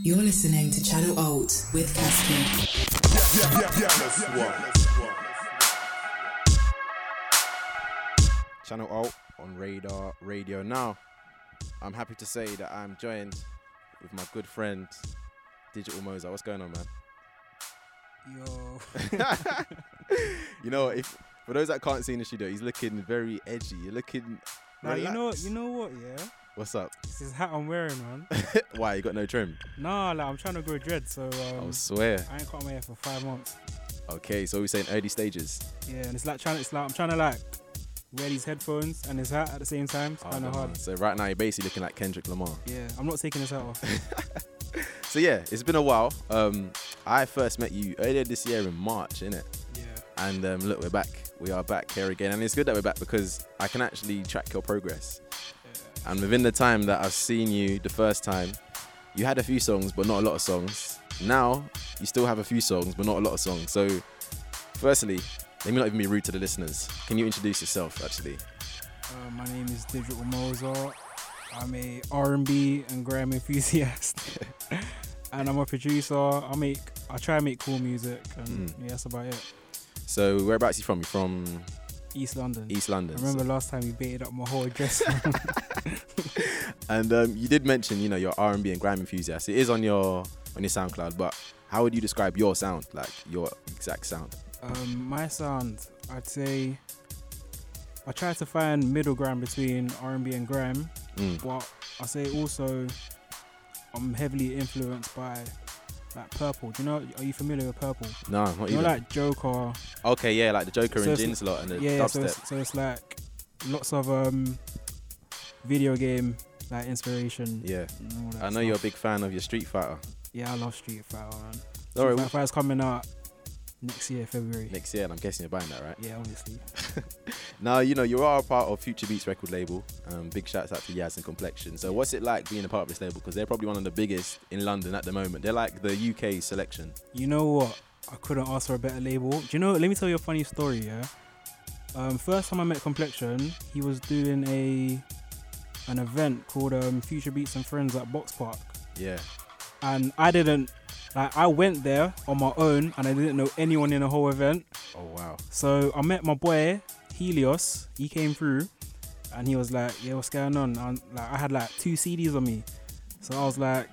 You're listening to Channel Alt with CassKidd. Yeah, yeah, yeah, let's one. Channel Alt on Radar Radio. Now, I'm happy to say that I'm joined with my good friend Digital Mozart. What's going on, man? Yo. you know, if for those that can't see in the studio, he's looking very edgy. You're looking. Now you know you know what, yeah? What's up? This is hat I'm wearing, man. Why you got no trim? nah, like I'm trying to grow dread, so I um, swear. I ain't cut my hair for five months. Okay, so we're saying early stages. Yeah, and it's like trying it's like I'm trying to like wear these headphones and this hat at the same time. It's Oh, kinda hard. So right now you're basically looking like Kendrick Lamar. Yeah, I'm not taking this hat off. So yeah, it's been a while. Um, I first met you earlier this year in March, innit? yeah. And um, look, we're back. We are back here again, and it's good that we're back because I can actually track your progress. And within the time that I've seen you the first time, you had a few songs, but not a lot of songs. Now you still have a few songs, but not a lot of songs. So, firstly, let me not even be rude to the listeners. Can you introduce yourself, actually? Uh, my name is Digital Mozart. I'm a R&B and grime enthusiast, and I'm a producer. I make, I try and make cool music, and Mm. yeah, that's about it. So, whereabouts are you from? You from East London. East London. I remember last time you baited up my whole address. And um, you did mention, you know, your R&B and grime enthusiast. It is on your on your SoundCloud, but how would you describe your sound, like your exact sound? Um, my sound, I'd say, I try to find middle ground between R&B and grime, Mm. but I say also, I'm heavily influenced by like Purple. Do you know? Are you familiar with Purple? No, not You know, even. like Joker. okay, yeah, like the Joker So and Gin Slot and the yeah, yeah, so it's, so it's like lots of um, video game like inspiration. Yeah, and all that I know stuff. you're a big fan of your Street Fighter. Yeah, I love Street Fighter, man. Street Fighter 5 is coming out next year, February. next year, and I'm guessing you're buying that, right? Yeah, obviously. Now, you know, you are a part of Future Beats record label. Um, big shouts out to Yaz and Complexion. So, what's it like being a part of this label? Because they're probably one of the biggest in London at the moment. They're like the UK Soulection. You know what? I couldn't ask for a better label. Do you know? Let me tell you a funny story. Yeah. Um, first time I met Complexion, he was doing a an event called um, Future Beats and Friends at Box Park, Yeah. and I didn't. Like, I went there on my own, and I didn't know anyone in the whole event. Oh wow. So I met my boy Helios. He came through, and he was like, "Yeah, what's going on?" And like, I had like two CDs on me, so I was like,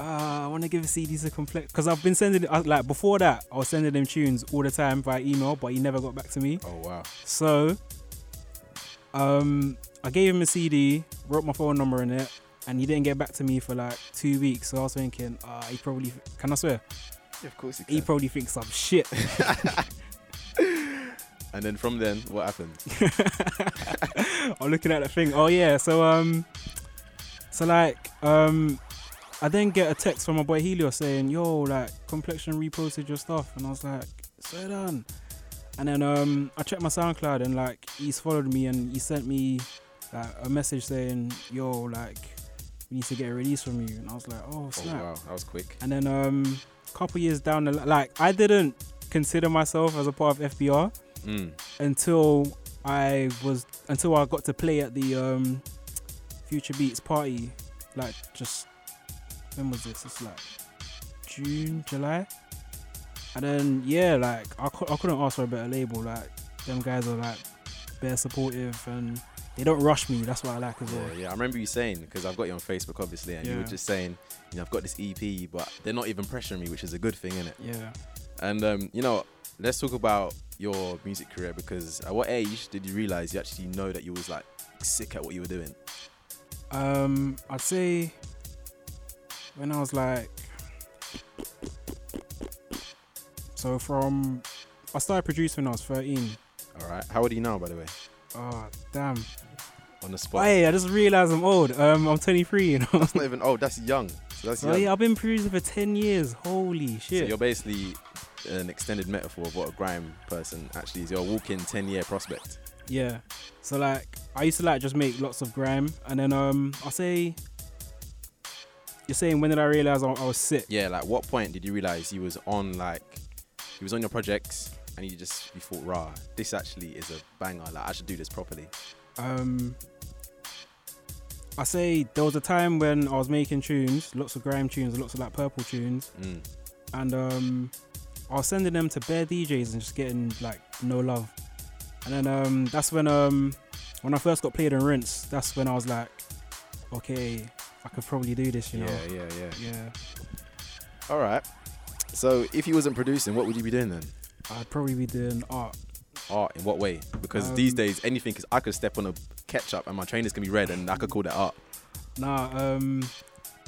uh, "I want to give a CD to Complex," because I've been sending like before that, I was sending them tunes all the time via email, but he never got back to me. Oh wow. So, um, I gave him a CD, wrote my phone number in it, and he didn't get back to me for like two weeks. So I was thinking, ah, he probably can I swear of course you he probably thinks I'm shit. and then from then, what happened? I'm looking at the thing. Oh yeah, so um, so like um, I then get a text from my boy Helio saying, "Yo, like Complexion reposted your stuff," and I was like, "So done." And then um, I checked my SoundCloud and like he's followed me and he sent me like a message saying, "Yo, like we need to get a release from you," and I was like, "Oh Oh snap!" wow, that was quick. And then um, a couple years down the li- like I didn't consider myself as a part of FBR Mm. until I was until I got to play at the um, Future Beats party. Like just when was this? It's like June, July. And then yeah, like I, cou- I couldn't ask for a better label. Like them guys are like bare supportive and they don't rush me. That's what I like as well. Yeah, yeah. I remember you saying because I've got you on Facebook, obviously, and you were just saying, you know, I've got this EP, but they're not even pressuring me, which is a good thing, isn't it? Yeah. And um, you know, let's talk about your music career because at what age did you realize you actually know that you was like sick at what you were doing? Um, I'd say when I was like, so from I started producing when I was 13. All right. How old are you now, by the way? Oh damn! On the spot. Hey, I just realized I'm old. Um, I'm 23. You know. That's not even. old. that's young. So that's So young. yeah, I've been producing for 10 years. Holy shit! So you're basically an extended metaphor of what a grime person actually is. You're a walking 10 year prospect. Yeah. So like, I used to like just make lots of grime, and then um, I say, you're saying when did I realize I, I was sick? Yeah, like what point did you realize you was on like you was on your projects and you just you thought, rah, this actually is a banger. Like I should do this properly. Um, I say there was a time when I was making tunes, lots of grime tunes, lots of like purple tunes, Mm. and um, I was sending them to bare DJs and just getting like no love. And then um, that's when um, when I first got played in Rinse, that's when I was like, okay, I could probably do this, you know? Yeah, yeah, yeah. Yeah, All right. So if you wasn't producing, what would you be doing then? I'd probably be doing art. Art in what way? Because these Um, days anything, because I could step on a ketchup and my trainers can be red, and I could call that art. Nah, um,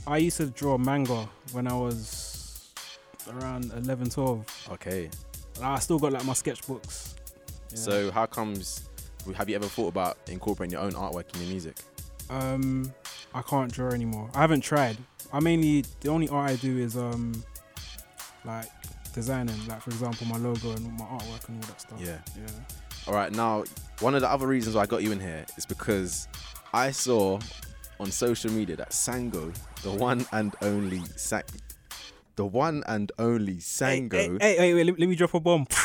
I used to draw manga when I was around 11, 12. Okay. I still got like my sketchbooks. Yeah. So how comes? Have you ever thought about incorporating your own artwork in your music? um, I can't draw anymore. I haven't tried. I mainly the only art I do is um, like designing, like for example my logo and my artwork and all that stuff. Yeah. yeah. All right. Now, one of the other reasons why I got you in here is because I saw on social media that Sango, the one and only Sang, the one and only Sango, Hey, hey, hey, wait, let, let me drop a bomb.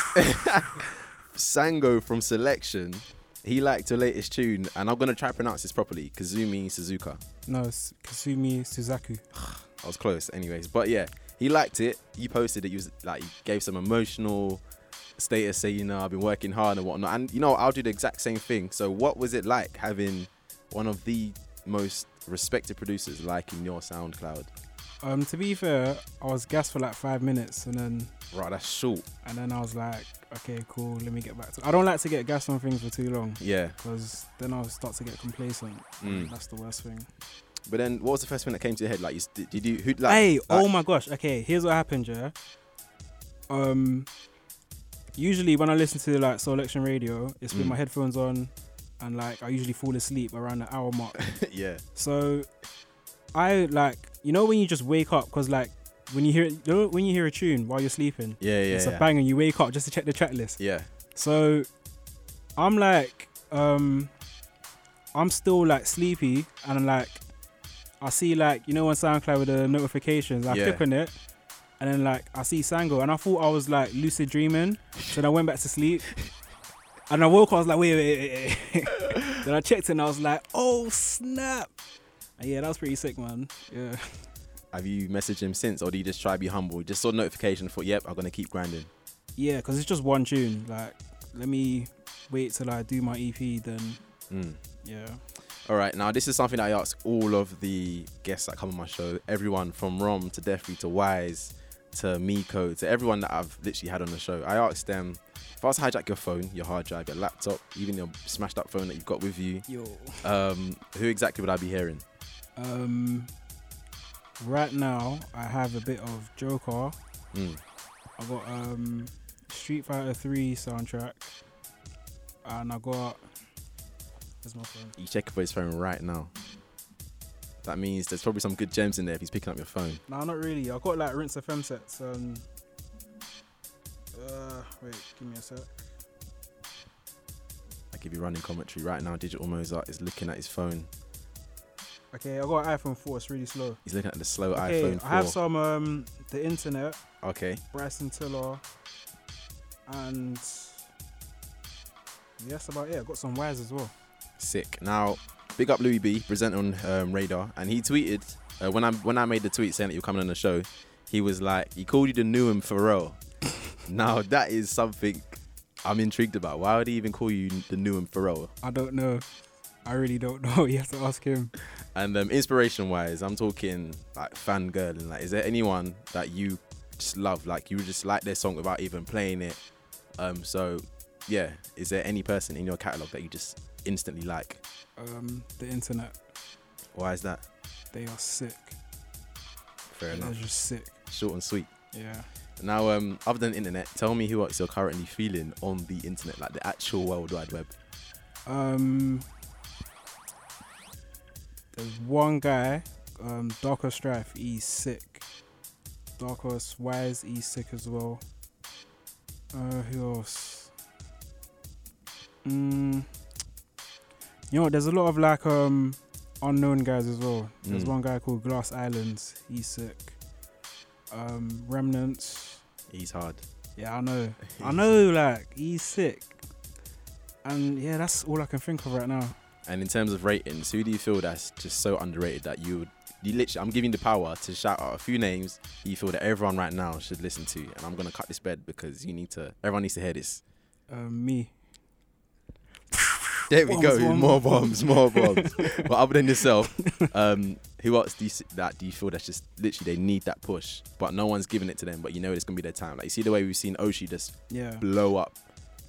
Sango from Soulection. He liked your latest tune, and I'm gonna try to pronounce this properly. Kazumi Suzuka. no, it's Kasumi Suzaku. I was close, anyways. But yeah, he liked it. You posted it. You was like, you gave some emotional status, say, you know, I've been working hard and whatnot. And you know, I'll do the exact same thing. So, what was it like having one of the most respected producers liking your SoundCloud? Um, to be fair, I was gassed for like five minutes and then Right, that's short. and then I was like, okay, cool, let me get back to. I don't like to get gassed on things for too long Yeah. because then I'll start to get complacent. Mm. That's the worst thing. But then, what was the first thing that came to your head? Like, you, did, did you who like? hey, like- oh my gosh. Okay, here's what happened, yeah. Um, usually when I listen to like Soulection radio, it's with Mm. my headphones on, and like I usually fall asleep around the hour mark. yeah. so, I like you know when you just wake up because like when you hear you know when you hear a tune while you're sleeping, Yeah, yeah, it's yeah. a bang and you wake up just to check the track list. Yeah. So I'm like, um, I'm still like sleepy and like I see like you know on SoundCloud with the notifications, I Yeah. click on it and then like I see Sango and I thought I was like lucid dreaming. So then I went back to sleep. And I woke up, I was like, wait, wait, wait, wait. then I checked and I was like, oh snap. And yeah, that was pretty sick, man. Yeah. Have you messaged him since, or do you just try to be humble? Just saw notification, thought, yep, I'm gonna keep grinding. Yeah, because it's just one tune. Like, let me wait till I do my EP, then Mm. yeah. All right, now this is something I ask all of the guests that come on my show. Everyone from Rom to Defree to Wise to Miko to everyone that I've literally had on the show. I asked them if I was to hijack your phone, your hard drive, your laptop, even your smashed up phone that you've got with you, Yo. um, who exactly would I be hearing? Um, right now I have a bit of Joker. Mm. I got um Street Fighter 3 soundtrack, and I got. Where's my phone? Checking for his phone right now. That means there's probably some good gems in there if he's picking up your phone. No, not really. I got like Rinse FM sets. Um. Uh, wait, give me a sec. I give you running commentary right now. Digital Mozart is looking at his phone. Okay, I got an iPhone 4. It's really slow. He's looking at the slow Okay, iPhone 4. I have some um the internet, okay. Bryson Tiller, and yeah, that's about it. I got some wires as well. Sick. Now, big up Louis B, present on um, Radar, and he tweeted uh, when I when I made the tweet saying that you're coming on the show. He was like, he called you the new and Pharrell. now that is something I'm intrigued about. Why would he even call you the new and Pharrell? I don't know. I really don't know. You have to ask him. And um, inspiration wise, I'm talking like fangirl and like, is there anyone that you just love? Like you just like their song without even playing it. Um, so yeah, is there any person in your catalog that you just instantly like? Um, the internet. Why is that? They are sick. Fair They're enough. just sick. Short and sweet. Yeah. Now, um, other than internet, tell me who else you're currently feeling on the internet, like the actual World Wide Web. Um, there's one guy, um, Darker Strife. He's sick. Darkest Wise. He's sick as well. Uh, who else? Mm, you know, there's a lot of like um unknown guys as well. There's Mm. one guy called Glass Islands. He's sick. Um, Remnants. He's hard. Yeah, I know. I know, like, he's sick. And yeah, that's all I can think of right now. And in terms of ratings, who do you feel that's just so underrated that you would you literally I'm giving the power to shout out a few names you feel that everyone right now should listen to and I'm gonna cut this bed because you need to everyone needs to hear this. Um, me. There we Bombs, go. bombs. More bombs, more bombs. but other than yourself, um, who else do you, that do you feel that's just literally they need that push, but no one's giving it to them, but you know it's gonna be their time. Like you see the way we've seen Oshi just Yeah. blow up.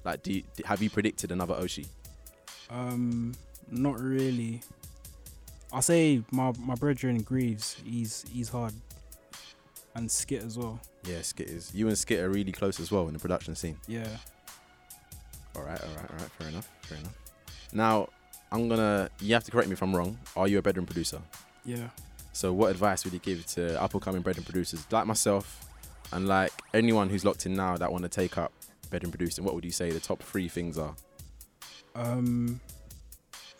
Like, do you, have you predicted another Oshi? Um, not really. I say my my brethren Greaves. He's he's hard, and Skit as well. Yeah, Skit is. You and Skit are really close as well in the production scene. Yeah. All right, all right, all right. Fair enough. Fair enough. Now, I'm gonna. You have to correct me if I'm wrong. Are you a bedroom producer? Yeah. So, what advice would you give to up and coming bedroom producers like myself, and like anyone who's locked in now that want to take up bedroom producing? What would you say the top three things are? Um,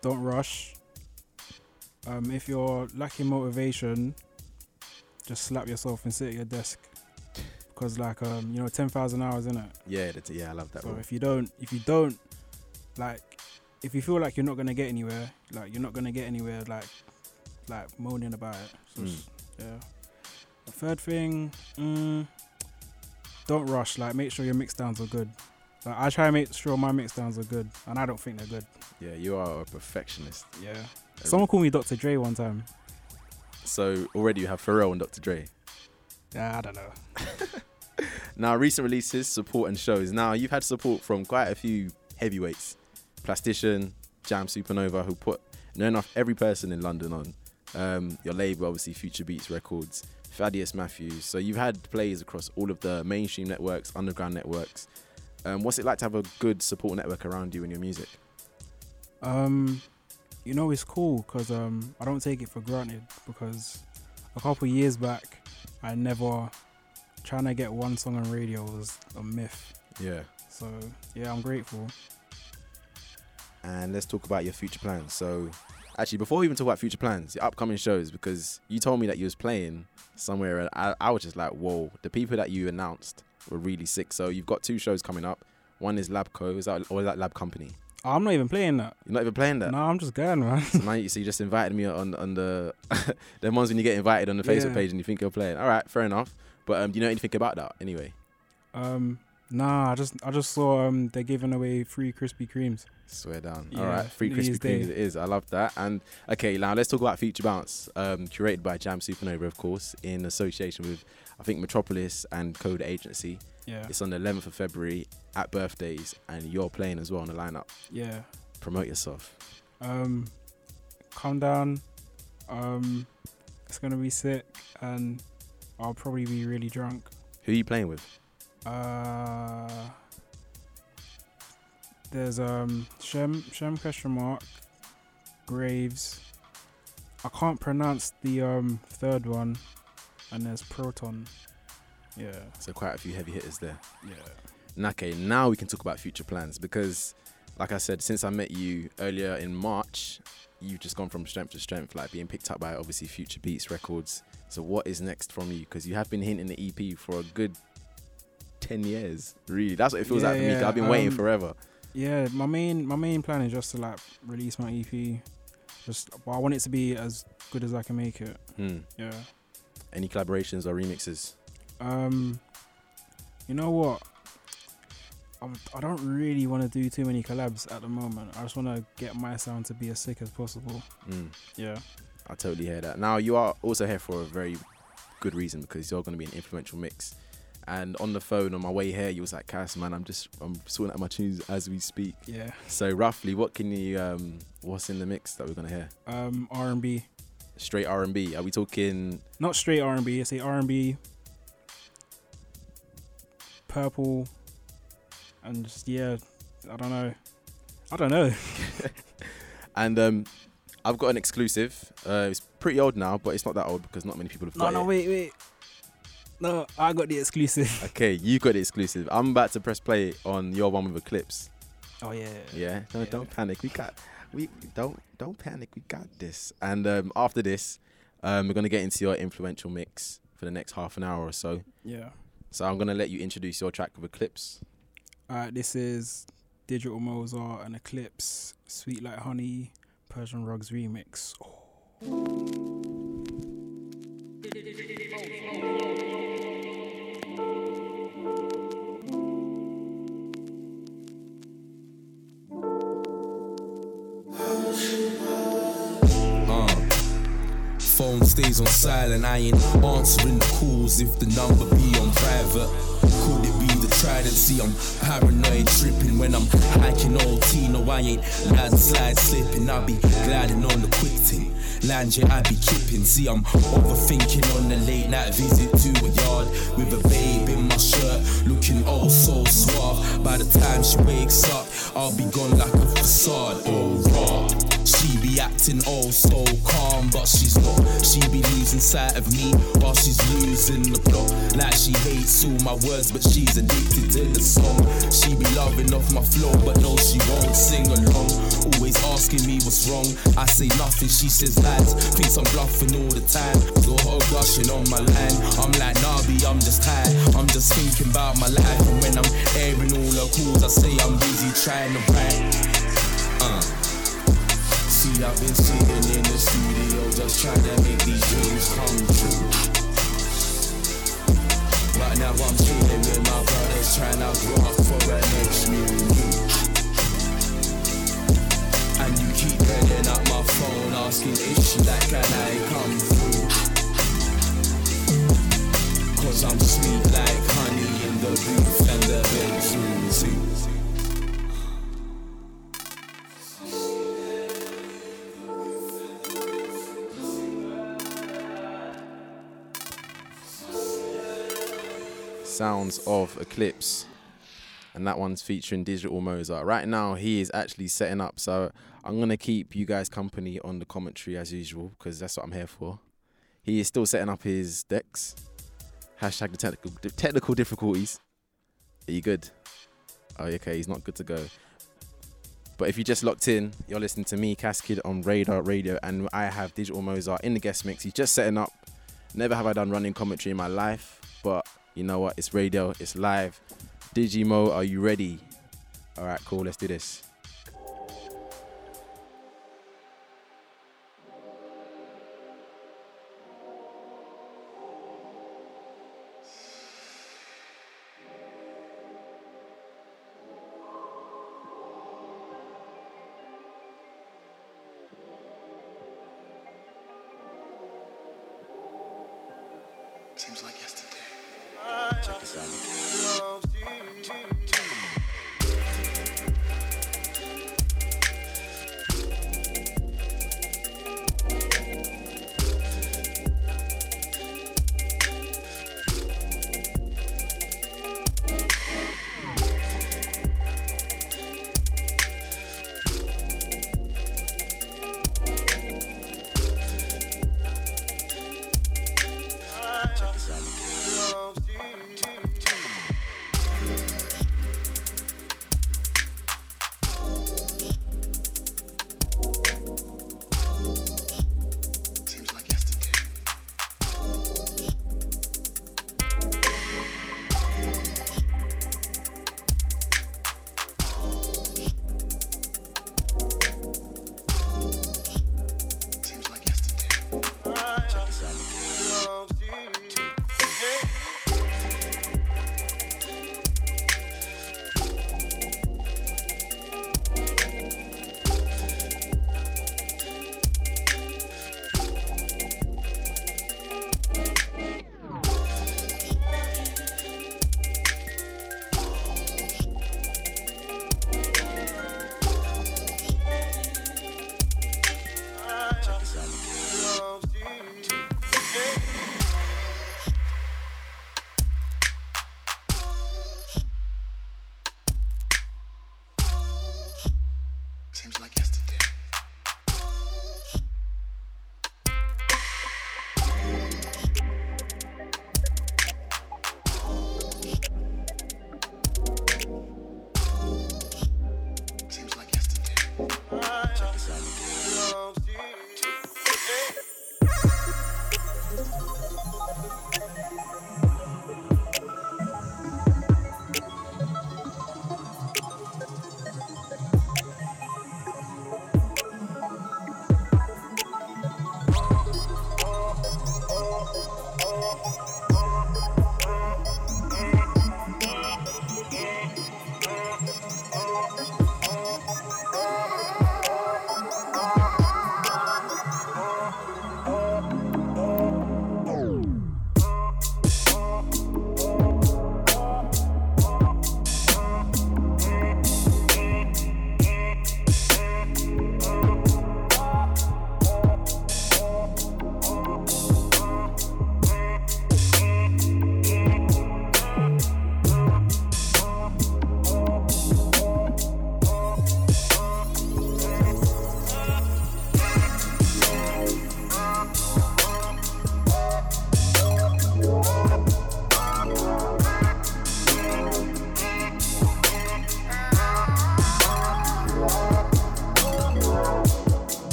don't rush. Um, if you're lacking motivation, just slap yourself and sit at your desk. Because like um, you know, ten thousand hours in it. Yeah, that's, yeah, I love that. So one. if you don't, if you don't, like, if you feel like you're not gonna get anywhere, like you're not gonna get anywhere, like, like moaning about it. So Mm. yeah. The third thing, mm, don't rush. Like, make sure your mix downs are good. Like, I try and make sure my mix downs are good, and I don't think they're good. Yeah, you are a perfectionist. Yeah. Someone called me Dr. Dre one time. So already you have Pharrell and Dr. Dre. Yeah, I don't know. Now, recent releases, support and shows. Now, you've had support from quite a few heavyweights. Plastician, Jam Supernova, who put near enough every person in London on. Um, your label, obviously, Future Beats Records, Thaddeus Matthews. So you've had plays across all of the mainstream networks, underground networks. Um, what's it like to have a good support network around you and your music? Um, you know it's cool because um I don't take it for granted because a couple years back I never trying to get one song on radio was a myth. Yeah. So yeah, I'm grateful. And let's talk about your future plans. So, actually, before we even talk about future plans, your upcoming shows, because you told me that you was playing somewhere, and I, I was just like, whoa, the people that you announced were really sick. So you've got two shows coming up. One is Labco, is that or is that Lab Company? I'm not even playing that. You're not even playing that. No, I'm just going, man. So now you, so you just invited me on on the the ones when you get invited on the Facebook Yeah. page and you think you're playing. All right, fair enough. But um, do you know anything about that anyway? Um, nah, I just I just saw um they're giving away free Krispy Kremes. Swear down. Yeah, All right, free Krispy Kremes it is. I love that. And okay, now let's talk about Future Bounce, um, curated by Jam Supernova, of course, in association with I think Metropolis and Code Agency. Yeah, It's on the 11th of February at birthdays, and you're playing as well on the lineup. yeah. Promote yourself. Um, calm down. Um, it's gonna be sick, and I'll probably be really drunk. Who are you playing with? Uh, there's um Shem Shem question mark Graves. I can't pronounce the um third one, and there's Proton. Yeah, So quite a few heavy hitters there. yeah. Okay, now we can talk about future plans because, like I said, since I met you earlier in March, you've just gone from strength to strength, like being picked up by obviously Future Beats Records. So what is next from you? Because you have been hinting the EP for a good ten years. Really, that's what it feels Yeah, like for me. yeah, I've been waiting um, forever. Yeah, my main my main plan is just to like release my EP. Just, but I want it to be as good as I can make it. Hmm. Yeah. Any collaborations or remixes? Um, you know what? I'm, I don't really want to do too many collabs at the moment. I just want to get my sound to be as sick as possible. Mm. Yeah. I totally hear that. Now you are also here for a very good reason because you're going to be an influential mix. And on the phone on my way here, you was like, "Cass, man, I'm just I'm sorting out my tunes as we speak." Yeah. So roughly, what can you um what's in the mix that we're gonna hear? Um, R and B, Straight R and B. Are we talking? not straight R and B. I say R and B, purple, and just yeah. I don't know. I don't know. And um, I've got an exclusive. Uh, it's pretty old now, but it's not that old because not many people have No, got no, it. wait, wait. No, I got the exclusive. Okay, you got the exclusive. I'm about to press play on your one with Eclipse. Oh yeah. Yeah, don't, Yeah. don't panic. We got we don't don't panic. We got this. And um, after this, um, we're gonna get into your influential mix for the next half an hour or so. Yeah. So I'm gonna let you introduce your track with Eclipse. Alright, this is Digital Mozart and Eclipse, Sweet Like Honey, Persian Rugs remix. Oh. Stays on silent, I ain't answering the calls if the number be on private. Could it be the trident? See, I'm paranoid tripping when I'm hiking T. No, I ain't landslide slipping. I be gliding on the quick thing. Land, yeah, I be kipping. See, I'm overthinking on the late night visit to a yard with a babe in my shirt, looking all so suave. By the time she wakes up, I'll be gone like a facade. Oh, raw. She be acting all so calm, but she's not. She be losing sight of me while she's losing the plot. Like she hates all my words, but she's addicted to the song. She be loving off my flow, but no, she won't sing along. Always asking me what's wrong. I say nothing, she says lies. Thinks I'm bluffing all the time. Got her gushing on my line. I'm like, Nabi, I'm just tired. I'm just thinking about my life. And when I'm airing all her calls, I say I'm busy trying to write. See, I've been sitting in the studio just trying to make these dreams come true. Right now I'm chilling with my brothers trying to grow up for a next new. And you keep ringing up my phone asking if that can I come through? Cause I'm sweet like honey in the booth and the bedroom too. Sounds of Eclipse. And that one's featuring Digital Mozart. Right now, he is actually setting up. So I'm to keep you guys company on the commentary as usual because that's what I'm here for. He is still setting up his decks. Hashtag the technical, technical difficulties. Are you good? Oh, okay, he's not good to go. But if you just locked in, you're listening to me, CassKidd, on Radar Radio, and I have Digital Mozart in the guest mix. He's just setting up. Never have I done running commentary in my life, but you know what? It's radio, it's live. Digimo, are you ready? All right, cool. Let's do this.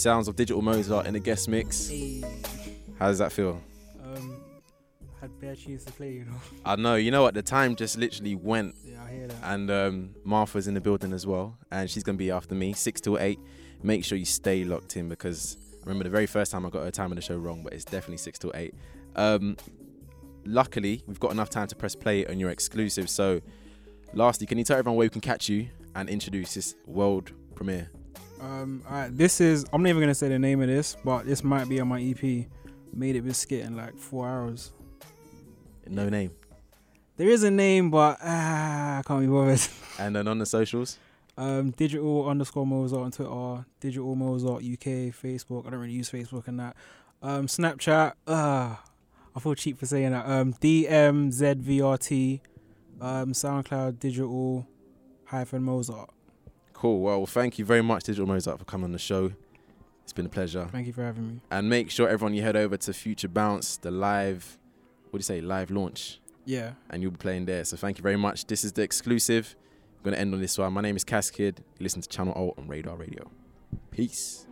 Sounds of Digital Mozart in the guest mix. How does that feel? um, had bare tunes to play, you know. I know, you know what? The time just literally went, Yeah, I hear that. and um, Martha's in the building as well, and she's gonna be after me, six till eight. Make sure you stay locked in because I remember the very first time I got her time of the show wrong, but it's definitely six till eight. Um, luckily, we've got enough time to press play on your exclusive. So, lastly, can you tell everyone where we can catch you and introduce this world premiere? Um, this is. I'm not even gonna say the name of this, but this might be on my EP. Made it biscuit in like four hours. No name. There is a name, but ah, I can't be bothered. And then on the socials, Um, digital underscore Mozart on Twitter, digital Mozart UK, Facebook. I don't really use Facebook and that. Um, Snapchat. Ah, I feel cheap for saying that. Um, DMZVRT. Um, SoundCloud digital hyphen Mozart. Cool. Well, thank you very much, Digital Mozart, for coming on the show. It's been a pleasure. Thank you for having me. And make sure everyone you head over to Future Bounce, the live, what do you say, live launch, Yeah. and you'll be playing there. So thank you very much. This is the exclusive. I'm gonna end on this one. My name is CassKidd. You listen to Channel Alt on Radar Radio. Peace.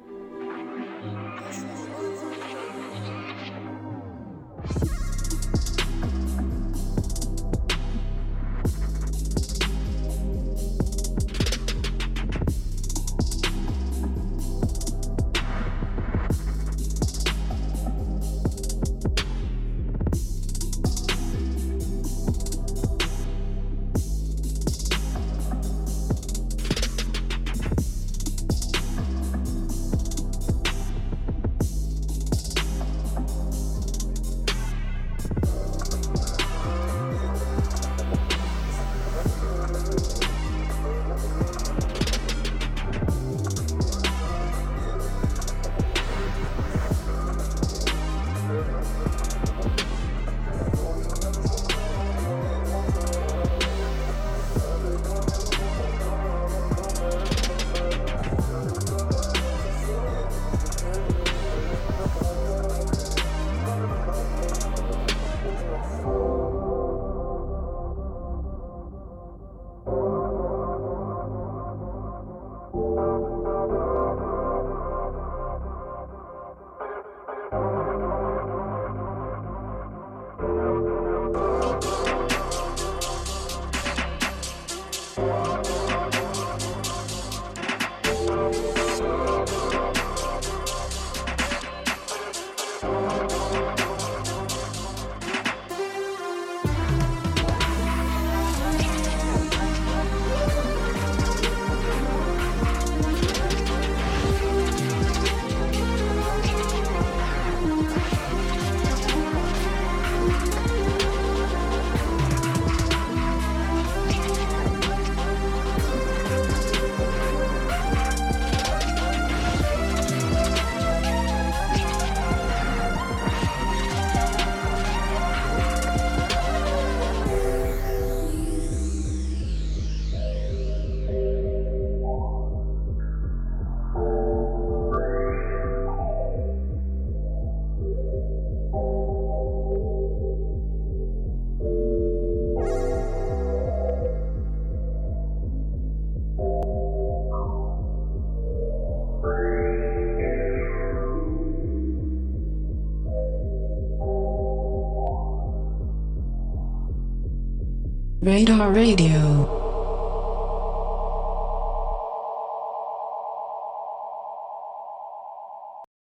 Radar Radio.